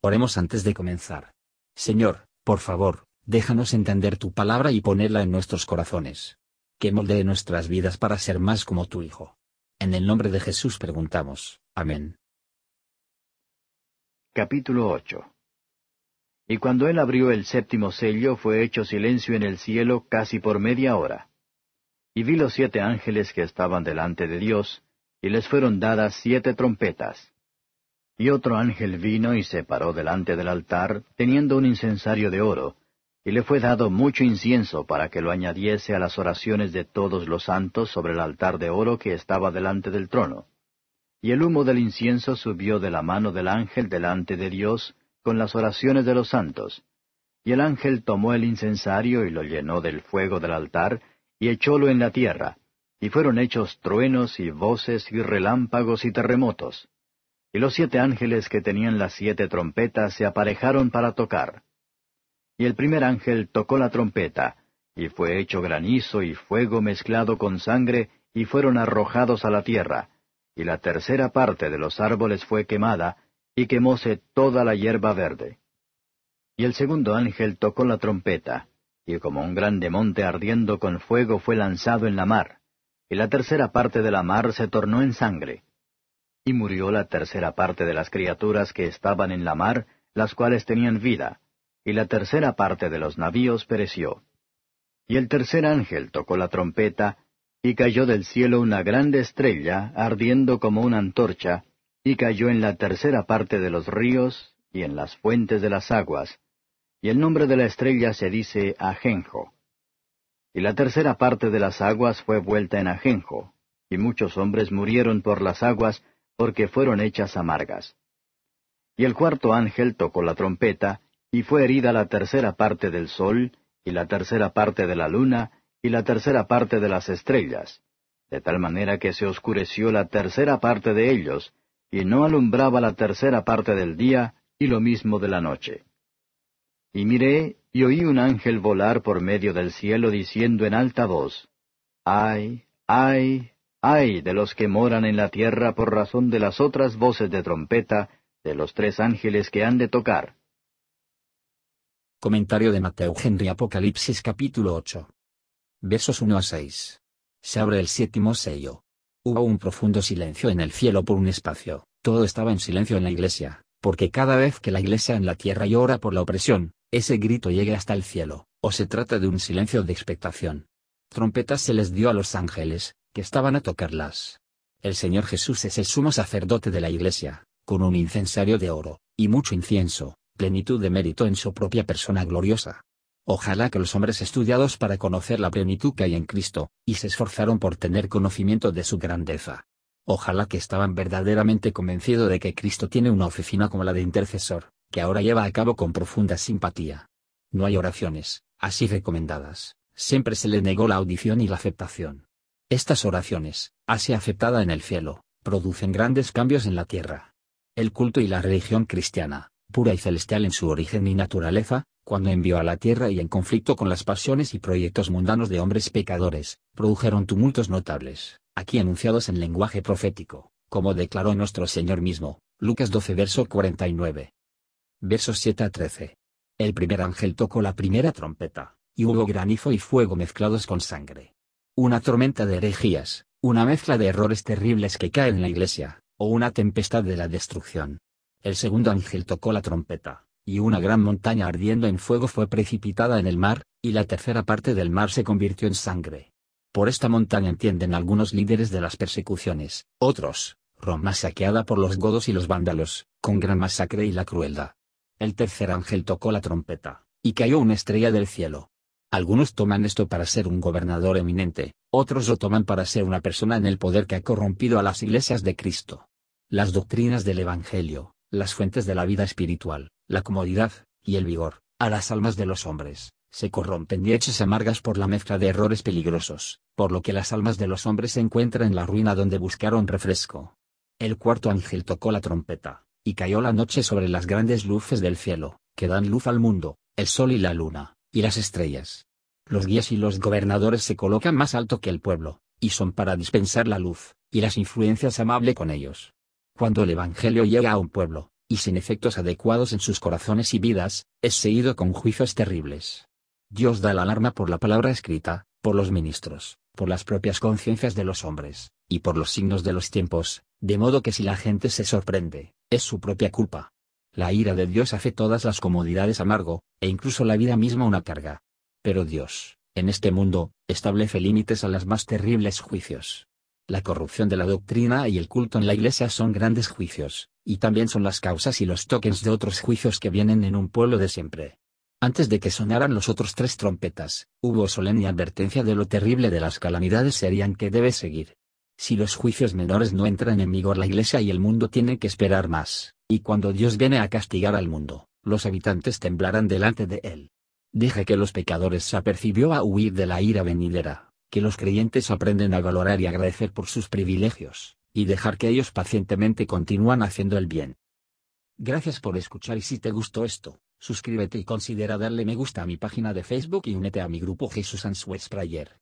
Oremos antes de comenzar. Señor, por favor, déjanos entender tu palabra y ponerla en nuestros corazones. Que moldee nuestras vidas para ser más como tu Hijo. En el nombre de Jesús preguntamos. Amén. Capítulo 8 Y cuando él abrió el séptimo sello fue hecho silencio en el cielo casi por media hora. Y vi los siete ángeles que estaban delante de Dios, y les fueron dadas siete trompetas. Y otro ángel vino y se paró delante del altar, teniendo un incensario de oro, y le fue dado mucho incienso para que lo añadiese a las oraciones de todos los santos sobre el altar de oro que estaba delante del trono. Y el humo del incienso subió de la mano del ángel delante de Dios con las oraciones de los santos. Y el ángel tomó el incensario y lo llenó del fuego del altar, y echólo en la tierra, y fueron hechos truenos y voces y relámpagos y terremotos. Y los siete ángeles que tenían las siete trompetas se aparejaron para tocar. Y el primer ángel tocó la trompeta, y fue hecho granizo y fuego mezclado con sangre, y fueron arrojados a la tierra, y la tercera parte de los árboles fue quemada, y quemóse toda la hierba verde. Y el segundo ángel tocó la trompeta, y como un grande monte ardiendo con fuego fue lanzado en la mar, y la tercera parte de la mar se tornó en sangre y murió la tercera parte de las criaturas que estaban en la mar, las cuales tenían vida, y la tercera parte de los navíos pereció. Y el tercer ángel tocó la trompeta, y cayó del cielo una grande estrella, ardiendo como una antorcha, y cayó en la tercera parte de los ríos, y en las fuentes de las aguas, y el nombre de la estrella se dice Ajenjo. Y la tercera parte de las aguas fue vuelta en Ajenjo, y muchos hombres murieron por las aguas, porque fueron hechas amargas. Y el cuarto ángel tocó la trompeta, y fue herida la tercera parte del sol, y la tercera parte de la luna, y la tercera parte de las estrellas, de tal manera que se oscureció la tercera parte de ellos, y no alumbraba la tercera parte del día, y lo mismo de la noche. Y miré, y oí un ángel volar por medio del cielo diciendo en alta voz, Ay, ay, Ay de los que moran en la tierra por razón de las otras voces de trompeta de los tres ángeles que han de tocar. Comentario de Mateo Henry Apocalipsis capítulo 8. Versos 1 a 6. Se abre el séptimo sello. Hubo un profundo silencio en el cielo por un espacio, todo estaba en silencio en la iglesia, porque cada vez que la iglesia en la tierra llora por la opresión, ese grito llega hasta el cielo, o se trata de un silencio de expectación. Trompetas se les dio a los ángeles, estaban a tocarlas. El Señor Jesús es el sumo sacerdote de la Iglesia, con un incensario de oro, y mucho incienso, plenitud de mérito en su propia persona gloriosa. Ojalá que los hombres estudiados para conocer la plenitud que hay en Cristo, y se esforzaron por tener conocimiento de su grandeza. Ojalá que estaban verdaderamente convencidos de que Cristo tiene una oficina como la de intercesor, que ahora lleva a cabo con profunda simpatía. No hay oraciones, así recomendadas, siempre se le negó la audición y la aceptación. Estas oraciones, así aceptada en el cielo, producen grandes cambios en la tierra. El culto y la religión cristiana, pura y celestial en su origen y naturaleza, cuando envió a la tierra y en conflicto con las pasiones y proyectos mundanos de hombres pecadores, produjeron tumultos notables, aquí anunciados en lenguaje profético, como declaró nuestro Señor mismo, Lucas 12 verso 49. Versos 7 a 13. El primer ángel tocó la primera trompeta, y hubo granizo y fuego mezclados con sangre una tormenta de herejías, una mezcla de errores terribles que caen en la iglesia, o una tempestad de la destrucción. El segundo ángel tocó la trompeta, y una gran montaña ardiendo en fuego fue precipitada en el mar, y la tercera parte del mar se convirtió en sangre. Por esta montaña entienden algunos líderes de las persecuciones, otros, Roma saqueada por los godos y los vándalos, con gran masacre y la crueldad. El tercer ángel tocó la trompeta, y cayó una estrella del cielo, algunos toman esto para ser un gobernador eminente, otros lo toman para ser una persona en el poder que ha corrompido a las iglesias de Cristo. Las doctrinas del Evangelio, las fuentes de la vida espiritual, la comodidad, y el vigor, a las almas de los hombres, se corrompen y hechas amargas por la mezcla de errores peligrosos, por lo que las almas de los hombres se encuentran en la ruina donde buscaron refresco. El cuarto ángel tocó la trompeta, y cayó la noche sobre las grandes luces del cielo, que dan luz al mundo, el sol y la luna, y las estrellas. Los guías y los gobernadores se colocan más alto que el pueblo, y son para dispensar la luz, y las influencias amable con ellos. Cuando el Evangelio llega a un pueblo, y sin efectos adecuados en sus corazones y vidas, es seguido con juicios terribles. Dios da la alarma por la palabra escrita, por los ministros, por las propias conciencias de los hombres, y por los signos de los tiempos, de modo que si la gente se sorprende, es su propia culpa. La ira de Dios hace todas las comodidades amargo, e incluso la vida misma una carga. Pero Dios, en este mundo, establece límites a los más terribles juicios. La corrupción de la doctrina y el culto en la iglesia son grandes juicios, y también son las causas y los tokens de otros juicios que vienen en un pueblo de siempre. Antes de que sonaran los otros tres trompetas, hubo solemne advertencia de lo terrible de las calamidades serían que debe seguir. Si los juicios menores no entran en vigor la iglesia y el mundo tiene que esperar más, y cuando Dios viene a castigar al mundo, los habitantes temblarán delante de él. Dije que los pecadores se apercibió a huir de la ira venidera, que los creyentes aprenden a valorar y agradecer por sus privilegios, y dejar que ellos pacientemente continúan haciendo el bien. Gracias por escuchar y si te gustó esto, suscríbete y considera darle me gusta a mi página de Facebook y únete a mi grupo Jesús Answers Prayer.